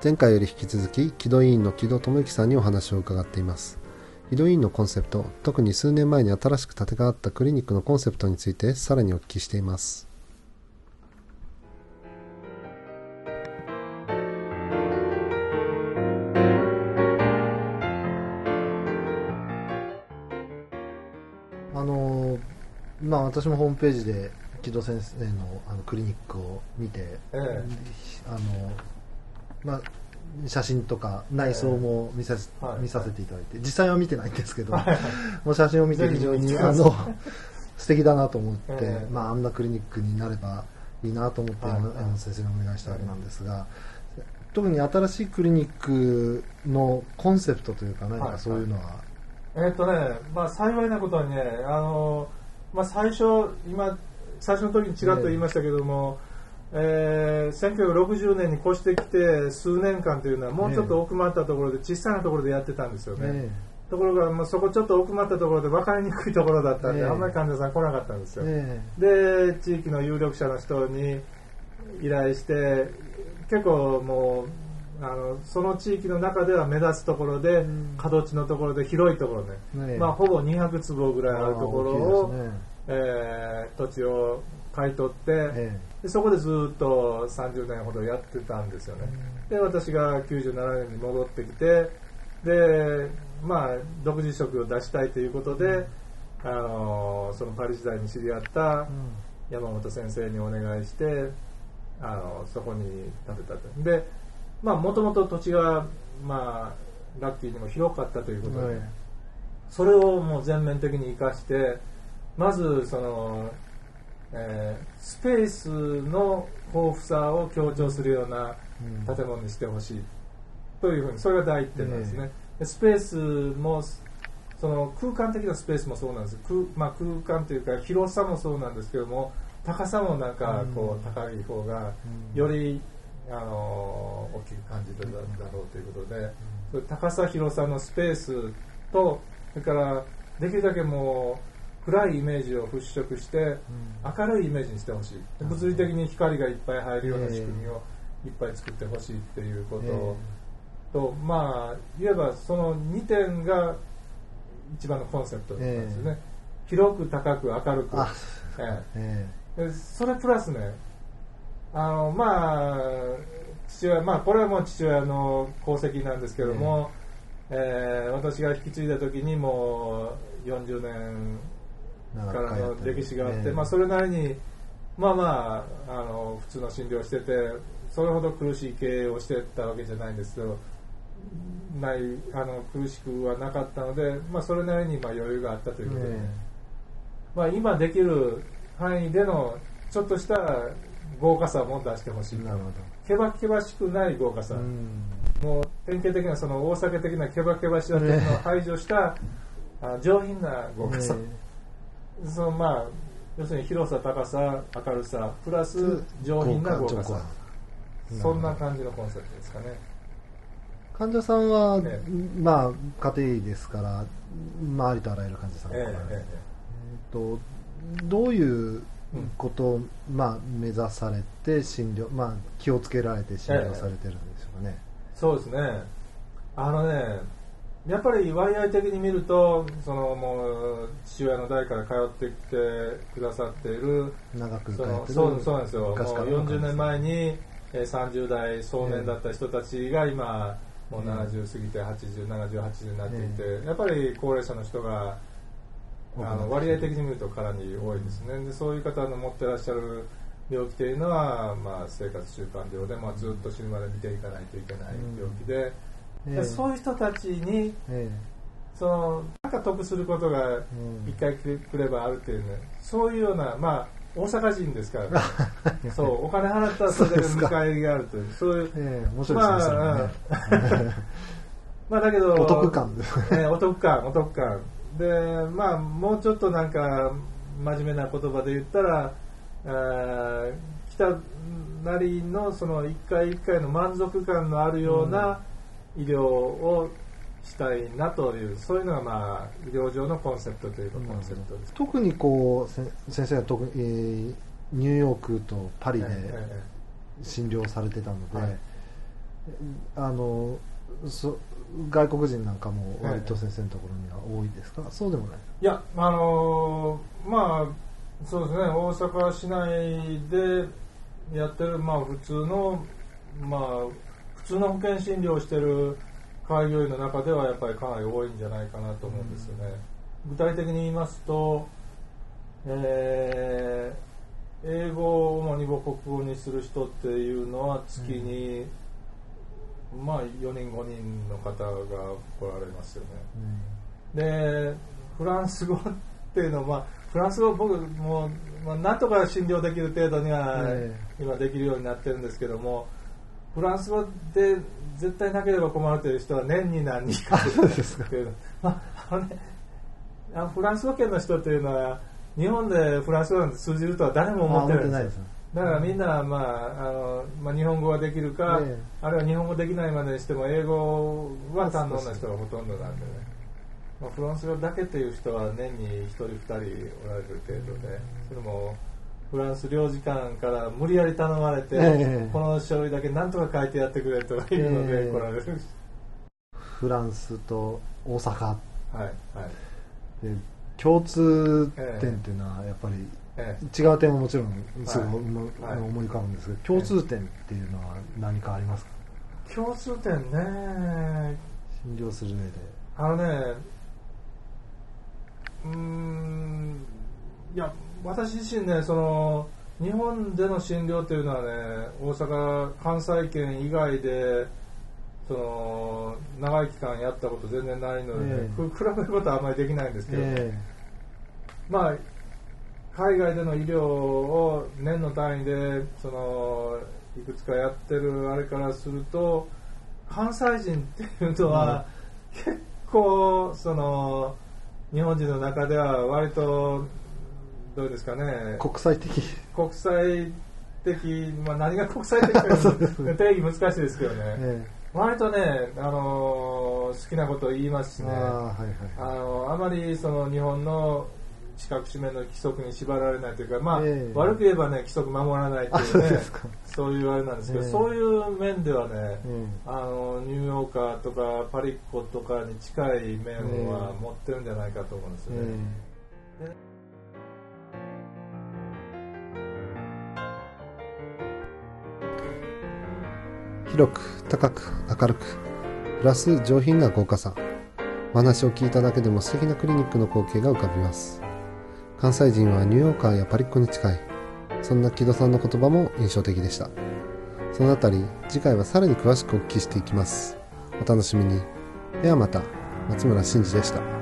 前回より引き続き木戸委員の木戸智之さんにお話を伺っています。木戸委員のコンセプト特に数年前に新しく建て替わったクリニックのコンセプトについてさらにお聞きしています。あのまあ私もホームページで木戸先生のあのクリニックを見て、ええ。あのまあ写真とか内装も見さ見させていただいて実際は見てないんですけど、はい。もう写真を見て非常にあの 素敵だなと思って、ええ。まあ、あんなクリニックになればいいなと思って、はい。山山先生にお願いしたわけなんですが、特に新しいクリニックのコンセプトというか何かはいそういうのは、えーっとね、まあ、幸いなことにね、あのまあ、最初、今、最初の時にちらっと言いましたけども、えー1960年に越してきて数年間というのはもうちょっと奥まったところで小さなところでやってたんですよね。ねところが、まあ、そこちょっと奥まったところで分かりにくいところだったんで、ええあんまり患者さん来なかったんですよ。ねで地域の有力者の人に依頼して結構もうあのその地域の中では目立つところで、うん。角地のところで広いところね、ねまあ、ほぼ200坪ぐらいあるところを、えー土地を買い取って、えでそこでずっと30年ほどやってたんですよね、で私が97年に戻ってきてでまあ独自色を出したいということで、あのそのパリ時代に知り合った山本先生にお願いしてあのそこに建てたと。でまあもともと土地がまあラッキーにも広かったということで、はい。それをもう全面的に生かしてまずその、えースペースの豊富さを強調するようなうん。建物にしてほしいというふうにそれが第一点なんですね、でスペースもその空間的なスペースもそうなんです。空,、まあ、空間というか広さもそうなんですけども高さもなんかこううん高い方がうん。よりあの大きく感じるだろうということで、高さ広さのスペースとそれからできるだけもう暗いイメージを払拭して明るいイメージにしてほしい。物理的に光がいっぱい入るような仕組みをいっぱい作ってほしいっていうことと、まあいわばその2点が一番のコンセプトなんですよね、広く高く明るく、あええ。それプラスねあのまあ父親まあこれはもう父親の功績なんですけども、えー私が引き継いだ時にもう40年えからの歴史があって、ええ。まあ、それなりにまあまああの普通の診療をしててそれほど苦しい経営をしてたわけじゃないんですけどないあの苦しくはなかったので、まあ、それなりにまあ余裕があったということで、えまあ、今できる範囲でのちょっとした豪華さも出してほしい。えなるほけばけばしくない豪華さ、どうん。もう典型的なその大酒的なけばけばしだというのを排除した、あ上品な豪華さ、えそのまあ要するに広さ高さ明るさプラス上品な豪華さ。そんな感じのコンセプトですかね。患者さんは、えまあ家庭医ですから、まあ、ありとあらゆる患者さんが来られる、えええとどういうことを、まあ、目指されて診療、まあ、気をつけられて診療されてるんでしょうかね、そうですね。あのねやっぱり割合的に見るとそのもう父親の代から通ってきてくださっている長く通ってるそうそうなんですよ。もう昔からの患者さん40年前にえー30代壮年だった人たちが今もう70過ぎて807080になっていて、やっぱり高齢者の人があの割合的に見るとかなり多いですね。でそういう方の持ってらっしゃる病気というのは、まあ、生活習慣病で、まあ、ずっと死ぬまで見ていかないといけない病気で,ええ。で、そういう人たちにえそのなんか得することがうん。一回くればあるっていうねそういうような、まあ、大阪人ですから、ね、そうお金払ったらそれだけの見返りがあるというそういうええ面白いですね、まそれねまあだけど お得感。お得感お得感。でまあもうちょっとなんか真面目な言葉で言ったらあー来たなりのその一回一回の満足感のあるような医療をしたいなというそういうのがまあ医療上のコンセプトというかコンセプトです。特にこうせ先生は特に、えーニューヨークとパリで診療されてたので、はい。あのそ外国人なんかも割と先生のところには多いですか、そうでもない。いやあのーまあそうですね。大阪市内でやってるまあ普通のまあ普通の保険診療をしてる開業医の中ではやっぱりかなり多いんじゃないかなと思うんですよね、具体的に言いますと、えー英語を主に母国語にする人っていうのは月に、まあ4人5人の方が来られますよね、でフランス語っていうのは、まあ、フランス語僕もう、まあ、なんとか診療できる程度にはえ。今できるようになってるんですけどもフランス語で絶対なければ困るという人は年に何人かそうですかっていうのまああのねあのフランス語圏の人っていうのは日本でフランス語なんて通じるとは誰も思ってないんですだからみんな、まああのまあ、日本語ができるか、ええ。あるいは日本語できないまでにしても英語は堪能な人がほとんどなんでね、まあ、フランス語だけっていう人は年に1人2人おられる程度でそれもフランス領事館から無理やり頼まれて、ええ。この書類だけなんとか書いてやってくれとかいうのええ。で来られる、フランスと大阪。はいはい。で共通点っていうのはやっぱりえ違う点はもちろんすぐはい。思い浮かぶんですけど共通点っていうのは何かありますか？え共通点ね。診療する上で。あのね、うーん、いや、私自身ね、その、日本での診療っていうのはね、大阪、関西圏以外で、その、長い期間やったこと全然ないので、ねええ。く比べることはあんまりできないんですけど、えまあ、海外での医療を年の単位でそのいくつかやってるあれからすると関西人っていうのは、結構その日本人の中では割とどうですかね。え国際的。国際的、まあ、何が国際的か ね。定義難しいですけどね、え割とね、あの好きなことを言いますしね。えああはいはい。あのあまりその日本の資格締めの規則に縛られないというか、まあええ。悪く言えばね規則守らないってあいううですか。そういうあれなんですけど、ええ。そういう面ではね、えあのニューヨーカーとかパリッコとかに近い面はええ。持ってるんじゃないかと思うんですよね。広く高く明るくプラス上品な豪華さ。お話を聞いただけでも素敵なクリニックの光景が浮かびます。関西人はニューヨーカーやパリッコに近い。そんな木戸さんの言葉も印象的でした。そのあたり次回はさらに詳しくお聞きしていきます。お楽しみに。ではまた松村真嗣でした。